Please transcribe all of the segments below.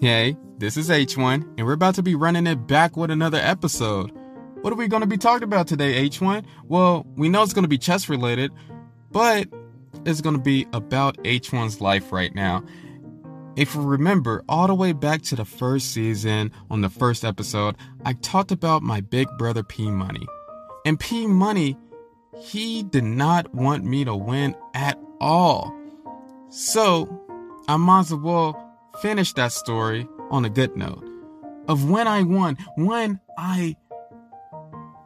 Hey, this is H1, and we're about to be running it back with another episode. What are we going to be talking about today, H1? Well, we know it's going to be chess related, but it's going to be about H1's life right now. If you remember, all the way back to the first season, on the first episode, I talked about my big brother P Money. And P Money, he did not want me to win at all. So, I might as well finish that story on a good note of when I won, when I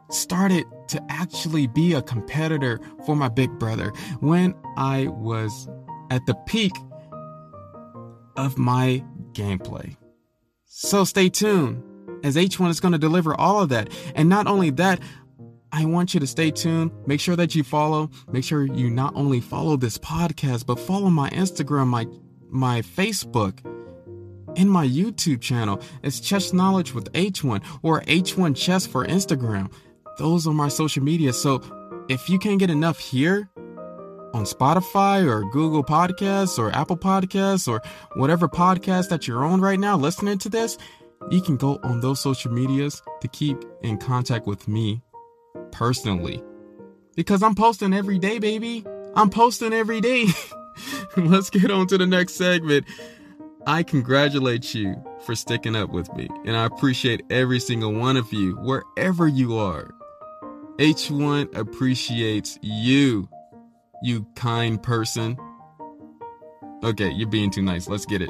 started to actually be a competitor for my big brother, when I was at the peak of my gameplay. So stay tuned as H1 is going to deliver all of that. And not only that, I want you to stay tuned. Make sure that you follow. Make sure you not only follow this podcast, but follow my Instagram, my my Facebook, and my YouTube channel. It's Chess Knowledge with H1 or H1 Chess for Instagram. Those are my social media. So if you can't get enough here on Spotify or Google Podcasts or Apple Podcasts or whatever podcast that you're on right now listening to this, you can go on those social medias to keep in contact with me personally. Because I'm posting every day, baby. I'm posting every day. Let's get on to the next segment. I congratulate you for sticking up with me, and I appreciate every single one of you, wherever you are. H1 appreciates you, you kind person. Okay, you're being too nice. Let's get it.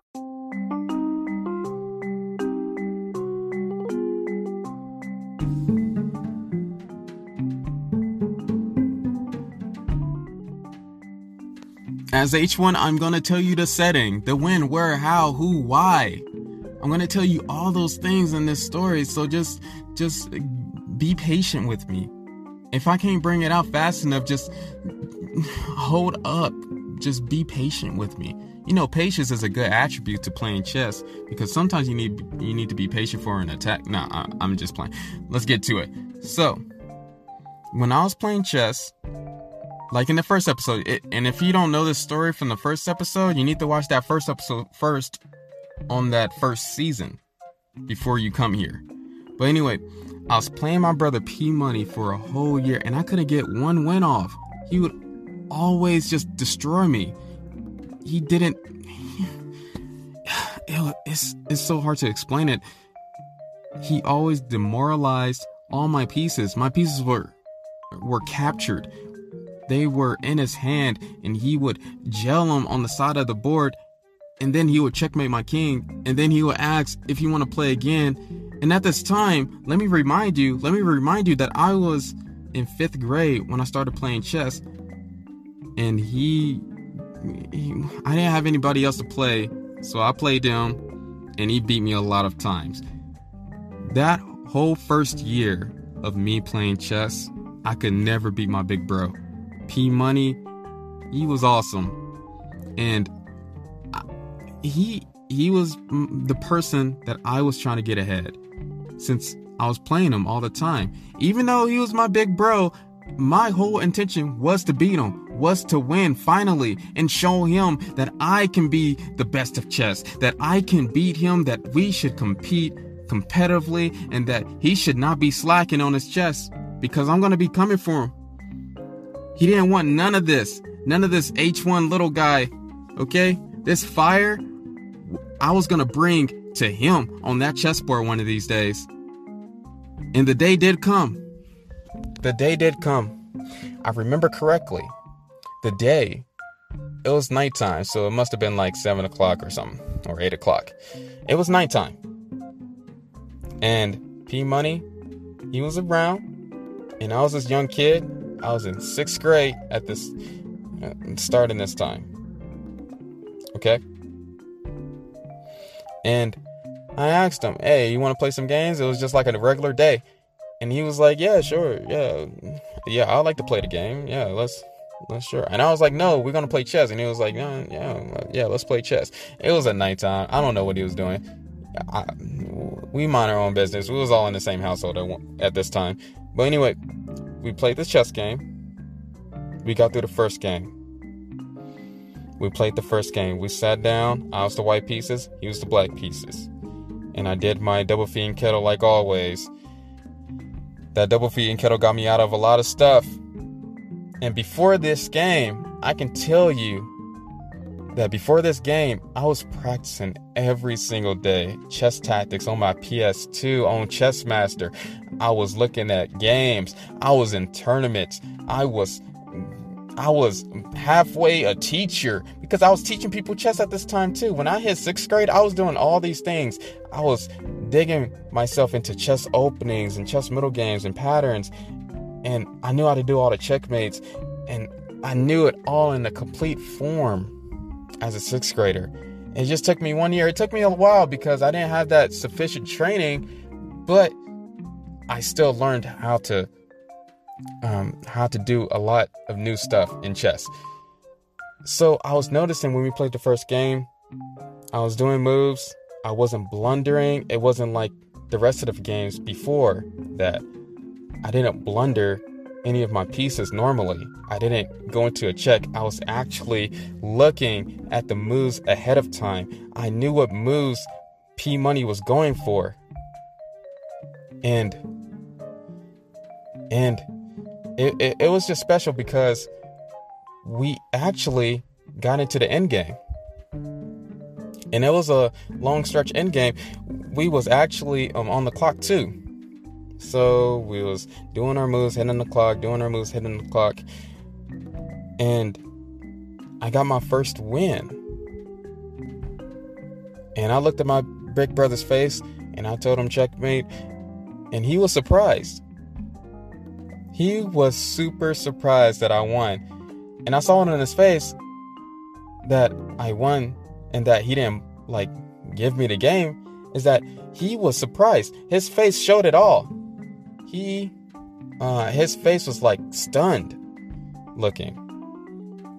As H1, I'm going to tell you the setting, the when, where, how, who, why. I'm going to tell you all those things in this story, so just just be patient with me. If I can't bring it out fast enough, just hold up. Just be patient with me. You know, patience is a good attribute to playing chess because sometimes you need you need to be patient for an attack. No, I, I'm just playing. Let's get to it. So, when I was playing chess, like in the first episode, it, and if you don't know this story from the first episode, you need to watch that first episode first on that first season before you come here. But anyway, I was playing my brother P Money for a whole year and I couldn't get one win off. He would always just destroy me. He didn't. It's, it's so hard to explain it. He always demoralized all my pieces. My pieces were were captured. They were in his hand and he would gel them on the side of the board and then he would checkmate my king and then he would ask if you want to play again. And at this time let me remind you let me remind you that i was in fifth grade when i started playing chess and he, he i didn't have anybody else to play so i played him and he beat me a lot of times. That whole first year of me playing chess i could never beat my big bro p money he was awesome and he he was the person that I was trying to get ahead since I was playing him all the time. Even though he was my big bro, my whole intention was to beat him, was to win finally and show him that I can be the best of chess, that I can beat him, that we should compete competitively and that he should not be slacking on his chess because I'm going to be coming for him. He didn't want none of this. None of this H1 little guy. Okay? This fire I was gonna bring to him on that chessboard one of these days. And the day did come. The day did come. I remember correctly. The day, it was nighttime, so it must have been like 7 o'clock or something, or 8 o'clock. It was nighttime. And P Money, he was around. And I was this young kid. I was in sixth grade at this uh, starting this time. Okay. And I asked him, "Hey, you want to play some games?" It was just like a regular day, and he was like, "Yeah, sure, yeah, yeah, I like to play the game. Yeah, let's." Let's sure. And I was like, no, we're gonna play chess. And he was like, no, yeah, yeah, let's play chess. It was at nighttime. I don't know what he was doing. I, we mind our own business. We was all in the same household at, at this time. But anyway, we played this chess game. We got through the first game. We played the first game. We sat down. I was the white pieces. He was the black pieces and I did my double fianchetto like always. That double fianchetto got me out of a lot of stuff. And before this game, I can tell you that before this game, I was practicing every single day chess tactics on my PS2 on Chessmaster. I was looking at games. I was in tournaments. I was I was halfway a teacher because I was teaching people chess at this time too. When I hit sixth grade, I was doing all these things. I was digging myself into chess openings and chess middle games and patterns. And I knew how to do all the checkmates. And I knew it all in a complete form as a sixth grader. It just took me one year. It took me a while because I didn't have that sufficient training, but I still learned how to um, how to do a lot of new stuff in chess. So I was noticing when we played the first game, I was doing moves. I wasn't blundering. It wasn't like the rest of the games before that. I didn't blunder any of my pieces normally. I didn't go into a check. I was actually looking at the moves ahead of time. I knew what moves P Money was going for. And and it, it, it was just special because we actually got into the end game and it was a long stretch end game we was actually um, on the clock too so we was doing our moves hitting the clock doing our moves hitting the clock and i got my first win and i looked at my big brother's face and i told him checkmate and he was surprised he was super surprised that I won. And I saw it in his face that I won and that he didn't like give me the game is that he was surprised. His face showed it all. He uh his face was like stunned looking.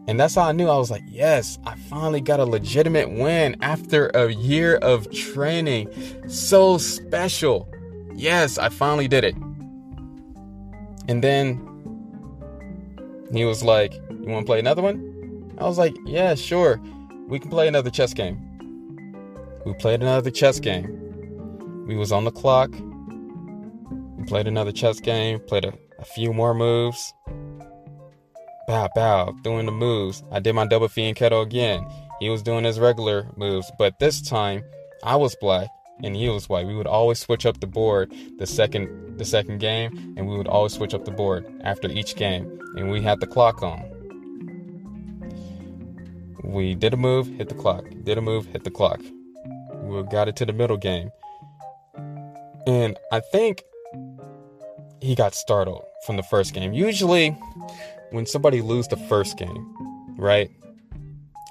And that's how I knew I was like, yes, I finally got a legitimate win after a year of training. So special. Yes, I finally did it. And then he was like, You want to play another one? I was like, Yeah, sure. We can play another chess game. We played another chess game. We was on the clock. Played another chess game, played a, a few more moves. Bow, bow, doing the moves. I did my double kettle again. He was doing his regular moves, but this time I was black and he was white. We would always switch up the board the second the second game, and we would always switch up the board after each game, and we had the clock on. We did a move, hit the clock. Did a move, hit the clock. We got it to the middle game, and I think he got startled from the first game. Usually, when somebody loses the first game, right?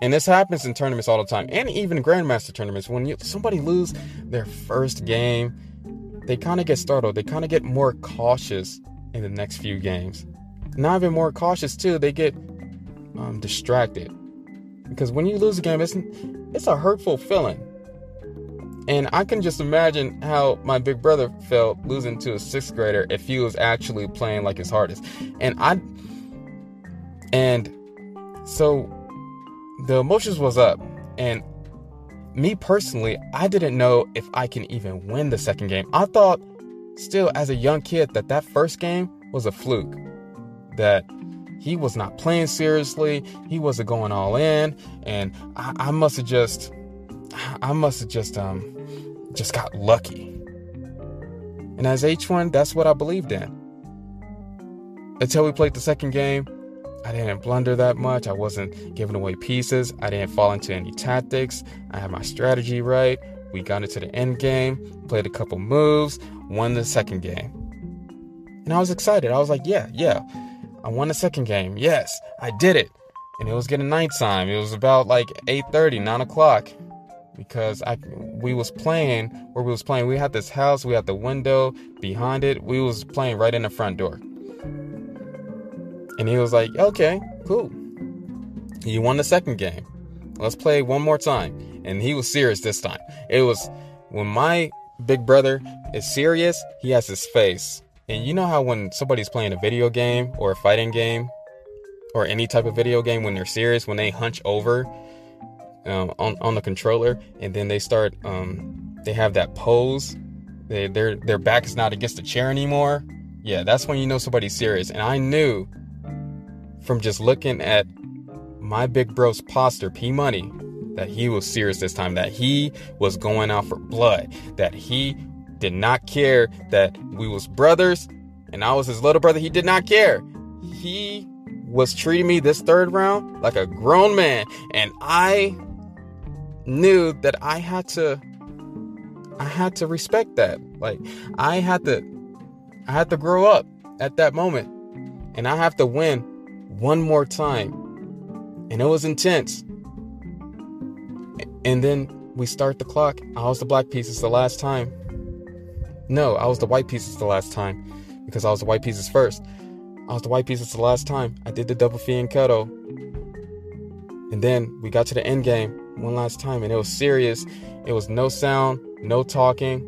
And this happens in tournaments all the time, and even grandmaster tournaments. When you, somebody lose their first game, they kind of get startled. They kind of get more cautious in the next few games. Not even more cautious too. They get um, distracted because when you lose a game, it's it's a hurtful feeling. And I can just imagine how my big brother felt losing to a sixth grader if he was actually playing like his hardest. And I, and so the emotions was up and me personally i didn't know if i can even win the second game i thought still as a young kid that that first game was a fluke that he was not playing seriously he wasn't going all in and i, I must have just i must have just um just got lucky and as h1 that's what i believed in until we played the second game I didn't blunder that much. I wasn't giving away pieces. I didn't fall into any tactics. I had my strategy right. We got into the end game, played a couple moves, won the second game. And I was excited. I was like, yeah, yeah. I won the second game. Yes, I did it. And it was getting nighttime. It was about like 8:30, 9 o'clock. Because I we was playing where we was playing. We had this house, we had the window behind it. We was playing right in the front door. And he was like, okay, cool. You won the second game. Let's play one more time. And he was serious this time. It was when my big brother is serious, he has his face. And you know how when somebody's playing a video game or a fighting game or any type of video game, when they're serious, when they hunch over um, on, on the controller and then they start, um, they have that pose, they, their, their back is not against the chair anymore. Yeah, that's when you know somebody's serious. And I knew from just looking at my big bro's posture, P Money, that he was serious this time, that he was going out for blood, that he did not care that we was brothers and I was his little brother. He did not care. He was treating me this third round like a grown man and I knew that I had to I had to respect that. Like I had to I had to grow up at that moment and I have to win one more time. And it was intense. And then we start the clock. I was the black pieces the last time. No, I was the white pieces the last time because I was the white pieces first. I was the white pieces the last time. I did the double fianchetto. And then we got to the end game one last time and it was serious. It was no sound, no talking.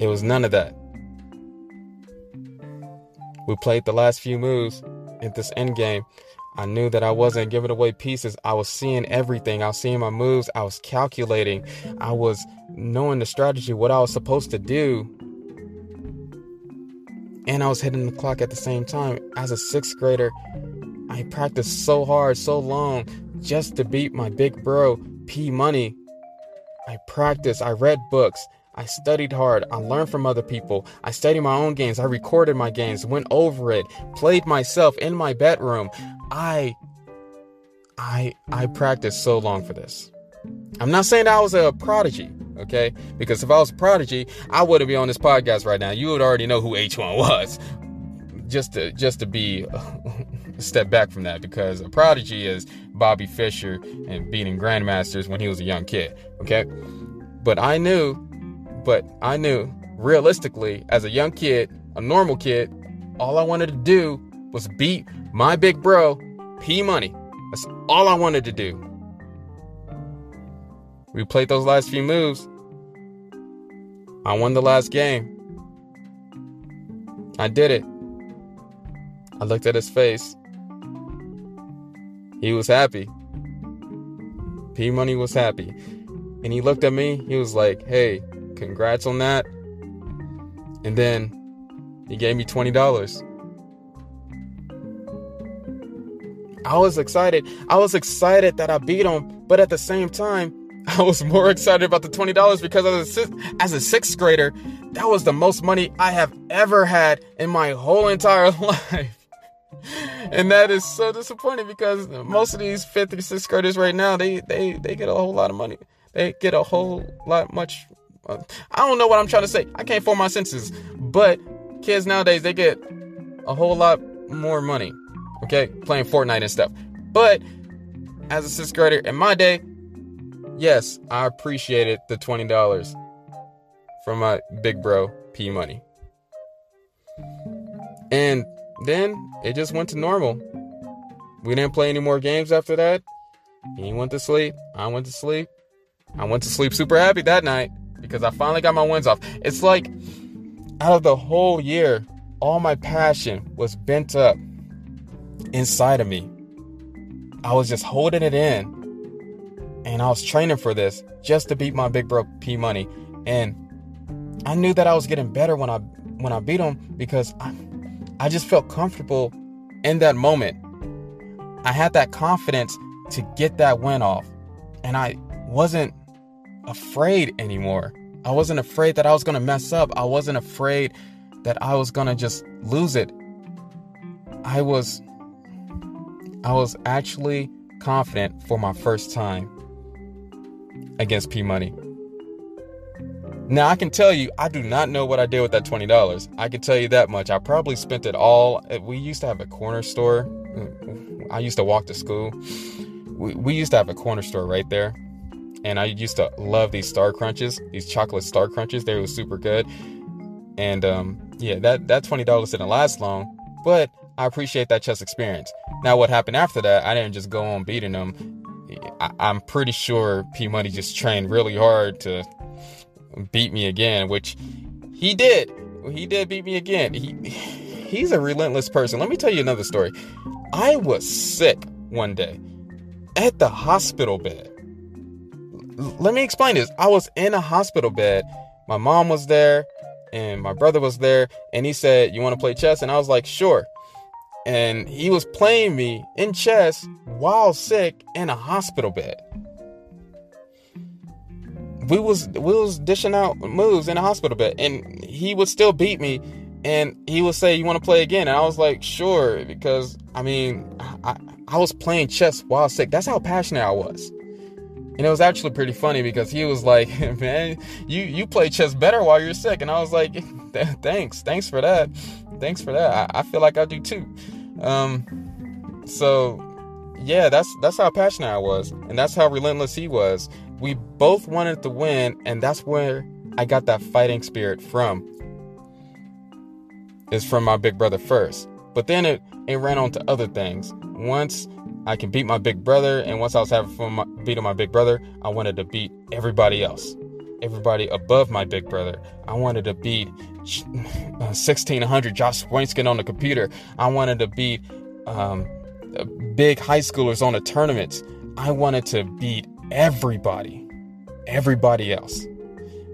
It was none of that. We played the last few moves at this end game I knew that I wasn't giving away pieces. I was seeing everything. I was seeing my moves. I was calculating. I was knowing the strategy, what I was supposed to do. And I was hitting the clock at the same time. As a sixth grader, I practiced so hard, so long just to beat my big bro, P Money. I practiced, I read books, I studied hard. I learned from other people. I studied my own games. I recorded my games, went over it, played myself in my bedroom. I I I practiced so long for this. I'm not saying I was a prodigy, okay? Because if I was a prodigy, I wouldn't be on this podcast right now. You would already know who H1 was. Just to just to be step back from that because a prodigy is Bobby Fischer and beating grandmasters when he was a young kid, okay? But I knew but I knew realistically as a young kid, a normal kid, all I wanted to do was beat my big bro, P Money. That's all I wanted to do. We played those last few moves. I won the last game. I did it. I looked at his face. He was happy. P Money was happy. And he looked at me. He was like, hey, congrats on that. And then he gave me $20. I was excited. I was excited that I beat him, but at the same time, I was more excited about the $20 because as a, as a sixth grader, that was the most money I have ever had in my whole entire life. And that is so disappointing because most of these fifth and sixth graders right now, they, they, they get a whole lot of money. They get a whole lot much. Uh, I don't know what I'm trying to say. I can't form my senses. But kids nowadays, they get a whole lot more money okay, playing Fortnite and stuff. But as a sixth grader in my day, yes, I appreciated the $20 from my big bro, P Money. And then it just went to normal. We didn't play any more games after that. He went to sleep. I went to sleep. I went to sleep super happy that night because I finally got my wins off. It's like out of the whole year, all my passion was bent up inside of me. I was just holding it in. And I was training for this just to beat my big bro P Money. And I knew that I was getting better when I when I beat him because I I just felt comfortable in that moment. I had that confidence to get that win off. And I wasn't afraid anymore. I wasn't afraid that I was going to mess up. I wasn't afraid that I was going to just lose it. I was I was actually confident for my first time against P Money. Now I can tell you, I do not know what I did with that twenty dollars. I can tell you that much. I probably spent it all. We used to have a corner store. I used to walk to school. We, we used to have a corner store right there, and I used to love these Star Crunches, these chocolate Star Crunches. They were super good, and um, yeah, that that twenty dollars didn't last long, but I appreciate that chess experience. Now, what happened after that? I didn't just go on beating them. I, I'm pretty sure P Money just trained really hard to beat me again, which he did. He did beat me again. He he's a relentless person. Let me tell you another story. I was sick one day at the hospital bed. Let me explain this. I was in a hospital bed. My mom was there and my brother was there and he said, "You want to play chess?" and I was like, "Sure." And he was playing me in chess while sick in a hospital bed we was we was dishing out moves in the hospital bed, and he would still beat me, and he would say, "You want to play again?" And I was like, "Sure," because I mean, I I was playing chess while sick. That's how passionate I was. And it was actually pretty funny because he was like, "Man, you you play chess better while you're sick," and I was like, "Thanks, thanks for that, thanks for that. I, I feel like I do too." Um, so yeah, that's that's how passionate I was, and that's how relentless he was we both wanted to win, and that's where I got that fighting spirit from. Is from my big brother first. But then it, it ran on to other things. Once I can beat my big brother, and once I was having fun beating my big brother, I wanted to beat everybody else. Everybody above my big brother. I wanted to beat 1600 uh, Josh Waitzkin on the computer. I wanted to beat um, big high schoolers on the tournaments. I wanted to beat everybody, everybody else.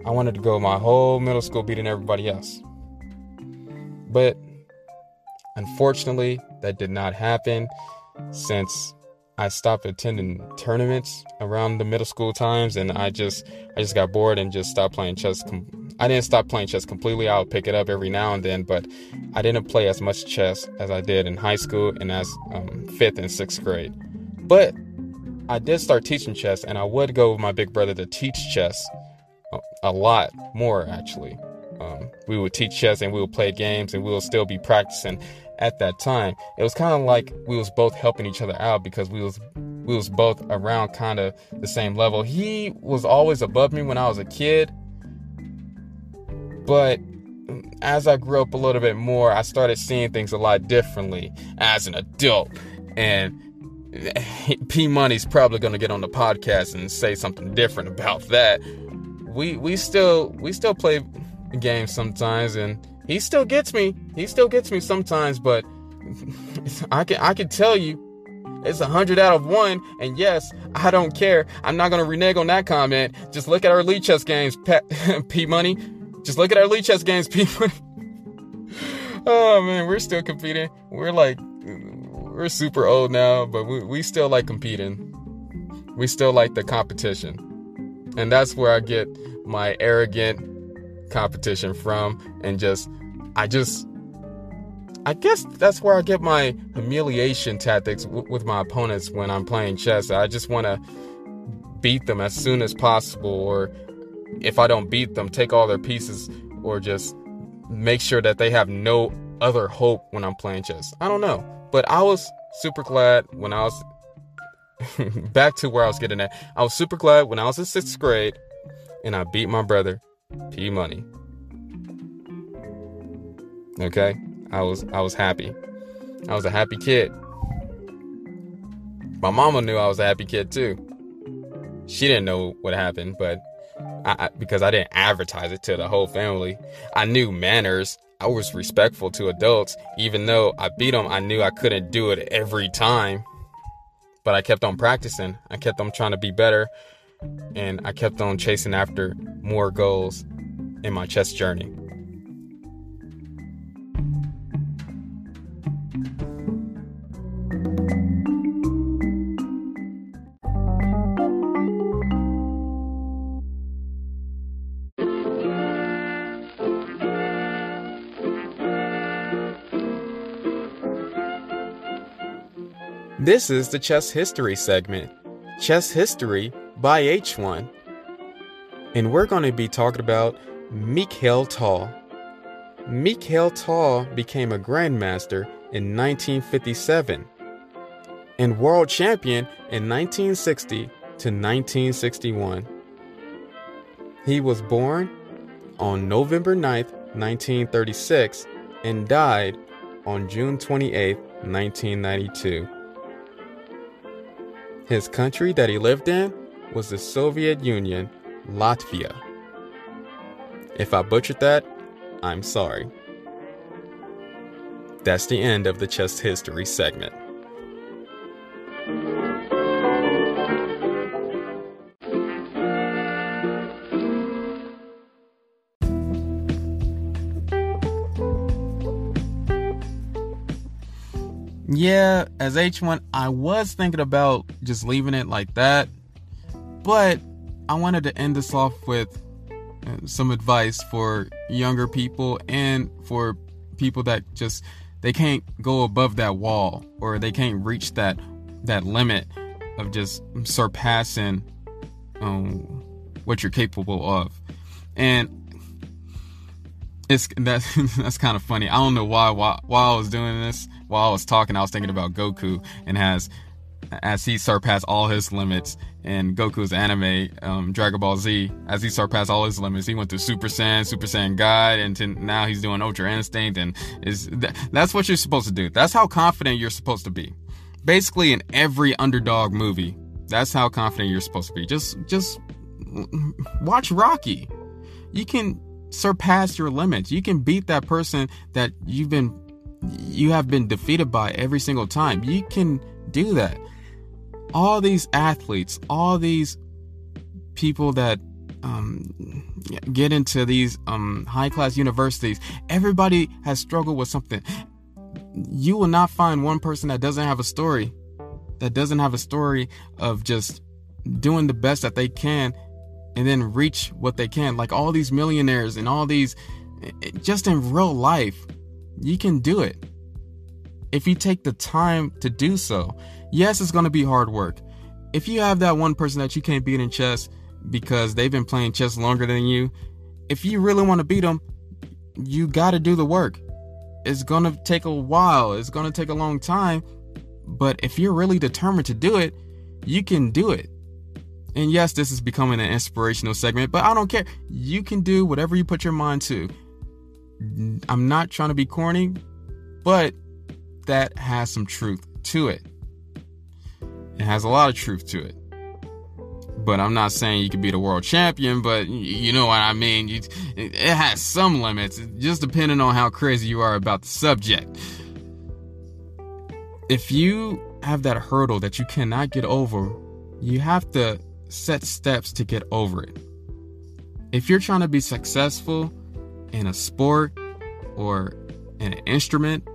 I wanted to go my whole middle school beating everybody else. But unfortunately, that did not happen since I stopped attending tournaments around the middle school times and I just I just got bored and just stopped playing chess. I didn't stop playing chess completely. I'll pick it up every now and then, but I didn't play as much chess as I did in high school and as um, fifth and sixth grade. But I did start teaching chess, and I would go with my big brother to teach chess a lot more, actually. Um, we would teach chess and we would play games and we would still be practicing at that time. It was kind of like we was both helping each other out because we was we was both around kind of the same level. He was always above me when I was a kid, but as I grew up a little bit more, I started seeing things a lot differently as an adult. And P Money's probably going to get on the podcast and say something different about that. We we still we still play games sometimes, and he still gets me. He still gets me sometimes, but I can I can tell you. It's a hundred out of one, and yes, I don't care. I'm not gonna renege on that comment. Just look at our Lichess games, P Money. Just look at our Lichess games, P Money. oh man, we're still competing. We're like we're super old now, but we, we still like competing. We still like the competition. And that's where I get my arrogant competition from. And just, I just, I guess that's where I get my humiliation tactics w- with my opponents when I'm playing chess. I just want to beat them as soon as possible, or if I don't beat them, take all their pieces, or just make sure that they have no other hope when I'm playing chess. I don't know. But I was super glad when I was back to where I was getting at. I was super glad when I was in sixth grade and I beat my brother, P Money. Okay? I was I was happy. I was a happy kid. My mama knew I was a happy kid too. She didn't know what happened, but I, because I didn't advertise it to the whole family. I knew manners. I was respectful to adults. Even though I beat them, I knew I couldn't do it every time. But I kept on practicing. I kept on trying to be better. And I kept on chasing after more goals in my chess journey. This is the Chess History segment. Chess History by H1. And we're going to be talking about Mikhail Tal. Mikhail Tal became a grandmaster in 1957 and world champion in 1960 to 1961. He was born on November 9th, 1936 and died on June 28, 1992. His country that he lived in was the Soviet Union, Latvia. If I butchered that, I'm sorry. That's the end of the chess history segment. As H1, I was thinking about just leaving it like that, but I wanted to end this off with uh, some advice for younger people and for people that just they can't go above that wall or they can't reach that that limit of just surpassing um, what you're capable of. And it's that that's kind of funny. I don't know why why while I was doing this, while I was talking, I was thinking about Goku and has as he surpassed all his limits in Goku's anime, um, Dragon Ball Z, as he surpassed all his limits, he went to Super Saiyan, Super Saiyan God, and to, now he's doing Ultra Instinct, and is th- that's what you're supposed to do. That's how confident you're supposed to be. Basically, in every underdog movie, that's how confident you're supposed to be. Just, just watch Rocky. You can surpass your limits. You can beat that person that you've been, you have been defeated by every single time. You can do that all these athletes, all these people that um, get into these um, high class universities, everybody has struggled with something. You will not find one person that doesn't have a story, that doesn't have a story of just doing the best that they can and then reach what they can. Like all these millionaires and all these, just in real life, you can do it if you take the time to do so. Yes, it's going to be hard work. If you have that one person that you can't beat in chess because they've been playing chess longer than you, if you really want to beat them, you got to do the work. It's going to take a while, it's going to take a long time, but if you're really determined to do it, you can do it. And yes, this is becoming an inspirational segment, but I don't care. You can do whatever you put your mind to. I'm not trying to be corny, but that has some truth to it. It has a lot of truth to it. But I'm not saying you could be the world champion, but you know what I mean. It has some limits, just depending on how crazy you are about the subject. If you have that hurdle that you cannot get over, you have to set steps to get over it. If you're trying to be successful in a sport or in an instrument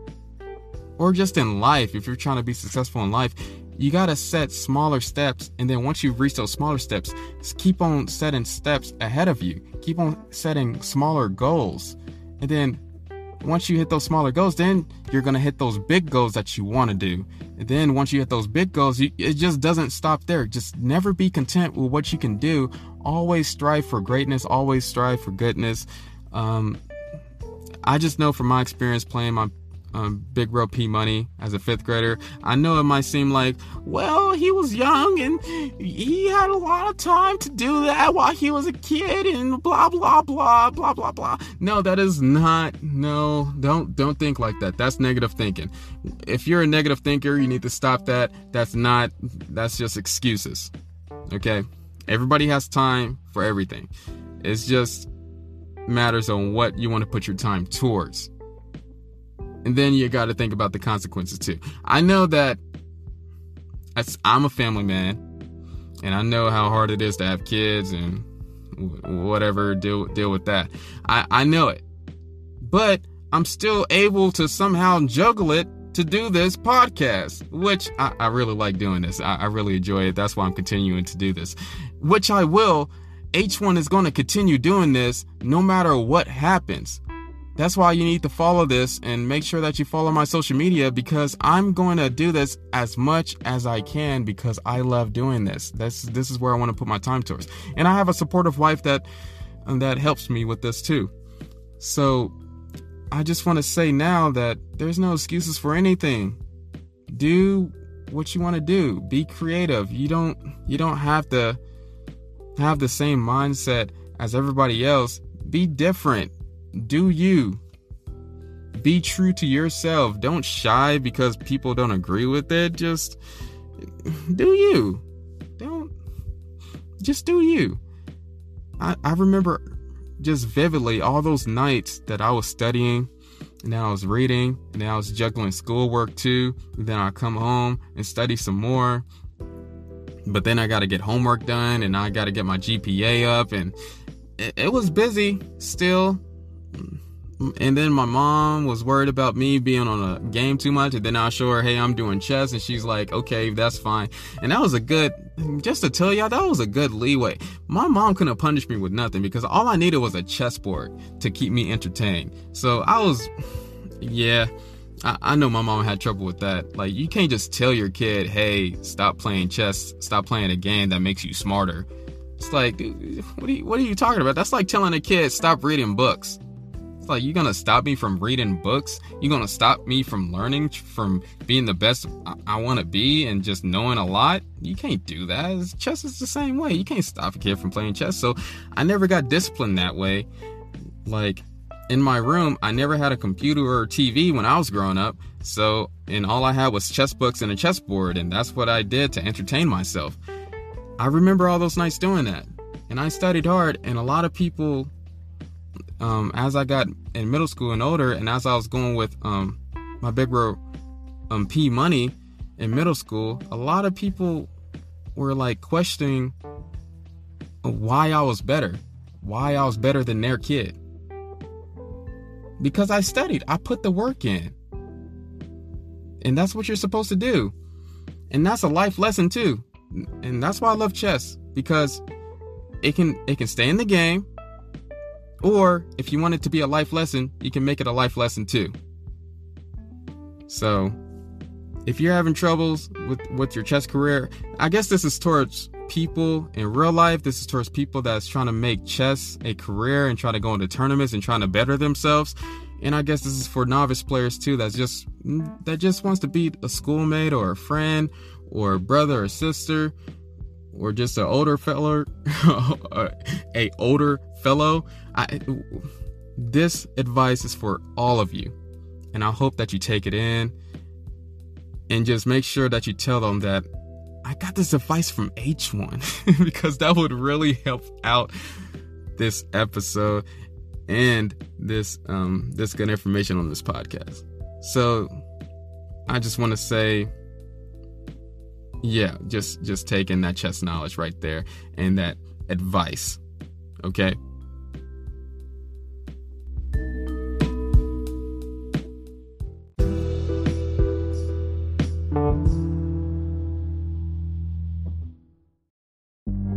or just in life, if you're trying to be successful in life, you got to set smaller steps. And then once you've reached those smaller steps keep on setting steps ahead of you. Keep on setting smaller goals. And then once you hit those smaller goals then you're going to hit those big goals that you want to do. And then once you hit those big goals you, it just doesn't stop there. Just never be content with what you can do. Always strive for greatness. Always strive for goodness um, i just know from my experience playing my um, Big Bro P Money as a fifth grader. I know it might seem like, well, he was young and he had a lot of time to do that while he was a kid and blah blah blah blah blah blah. No, that is not. No, don't don't think like that. That's negative thinking. If you're a negative thinker, you need to stop that. That's not. That's just excuses. Okay, everybody has time for everything. It's just matters on what you want to put your time towards. And then you got to think about the consequences too. I know that I'm a family man, and I know how hard it is to have kids and whatever deal deal with that. I I know it, but I'm still able to somehow juggle it to do this podcast, which I, I really like doing this. I, I really enjoy it. That's why I'm continuing to do this, which I will. H1 is going to continue doing this no matter what happens that's why you need to follow this and make sure that you follow my social media because I'm going to do this as much as I can because I love doing this. This this is where I want to put my time towards. And I have a supportive wife that that helps me with this too. So I just want to say now that there's no excuses for anything. Do what you want to do. Be creative. You don't you don't have to have the same mindset as everybody else. Be different do you. Be true to yourself. Don't shy because people don't agree with it. Just do you. Don't just do you. I, I remember just vividly all those nights that I was studying and I was reading and I was juggling schoolwork too. And then I come home and study some more. But then I got to get homework done and I got to get my GPA up and it, it was busy still and then my mom was worried about me being on a game too much. And then I show her, hey, I'm doing chess. And she's like, okay, that's fine. And that was a good, just to tell y'all, that was a good leeway. My mom couldn't punish me with nothing because all I needed was a chessboard to keep me entertained. So I was, yeah, I, I know my mom had trouble with that. Like, you can't just tell your kid, hey, stop playing chess, stop playing a game that makes you smarter. It's like, what are you, what are you talking about? That's like telling a kid, stop reading books. It's like, you're gonna stop me from reading books? You're gonna stop me from learning, from being the best I, I wanna be and just knowing a lot? You can't do that. It's, chess is the same way. You can't stop a kid from playing chess. So I never got disciplined that way. Like, in my room, I never had a computer or TV when I was growing up. So, and all I had was chess books and a chessboard, and that's what I did to entertain myself. I remember all those nights doing that. And I studied hard, and a lot of people um, as I got in middle school and older, and as I was going with um, my big bro um, P Money in middle school, a lot of people were like questioning why I was better, why I was better than their kid. Because I studied, I put the work in. And that's what you're supposed to do. And that's a life lesson too. And that's why I love chess because it can it can stay in the game or if you want it to be a life lesson, you can make it a life lesson too. So, if you're having troubles with with your chess career, I guess this is towards people in real life. This is towards people that's trying to make chess a career and trying to go into tournaments and trying to better themselves. And I guess this is for novice players too. That's just mm, that just wants to beat a schoolmate or a friend or a brother or sister or just an older fellow, a older fellow, I, this advice is for all of you. And I hope that you take it in and just make sure that you tell them that I got this advice from H1 because that would really help out this episode and this um this good information on this podcast. So I just want to say yeah, just just taking that chess knowledge right there and that advice. Okay?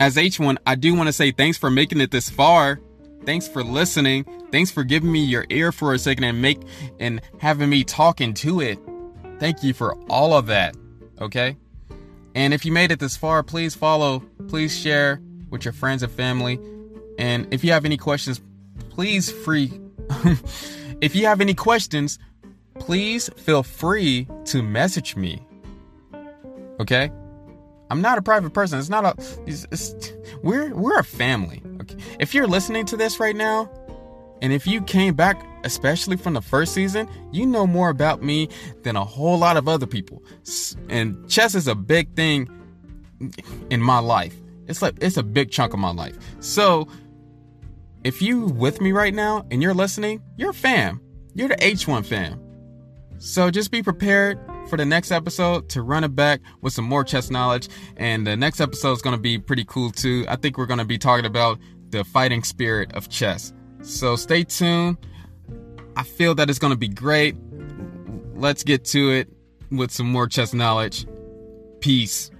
As H1, I do want to say thanks for making it this far. Thanks for listening. Thanks for giving me your ear for a second and make and having me talking to it. Thank you for all of that. Okay? And if you made it this far, please follow, please share with your friends and family. And if you have any questions, please free if you have any questions, please feel free to message me. Okay? I'm not a private person. It's not a. It's, it's, we're we're a family. Okay. If you're listening to this right now, and if you came back, especially from the first season, you know more about me than a whole lot of other people. And chess is a big thing in my life. It's like it's a big chunk of my life. So if you with me right now and you're listening, you're a fan. You're the H1 fan. So just be prepared for the next episode to run it back with some more chess knowledge. And the next episode is going to be pretty cool too. I think we're going to be talking about the fighting spirit of chess. So stay tuned. I feel that it's going to be great. Let's get to it with some more chess knowledge. Peace.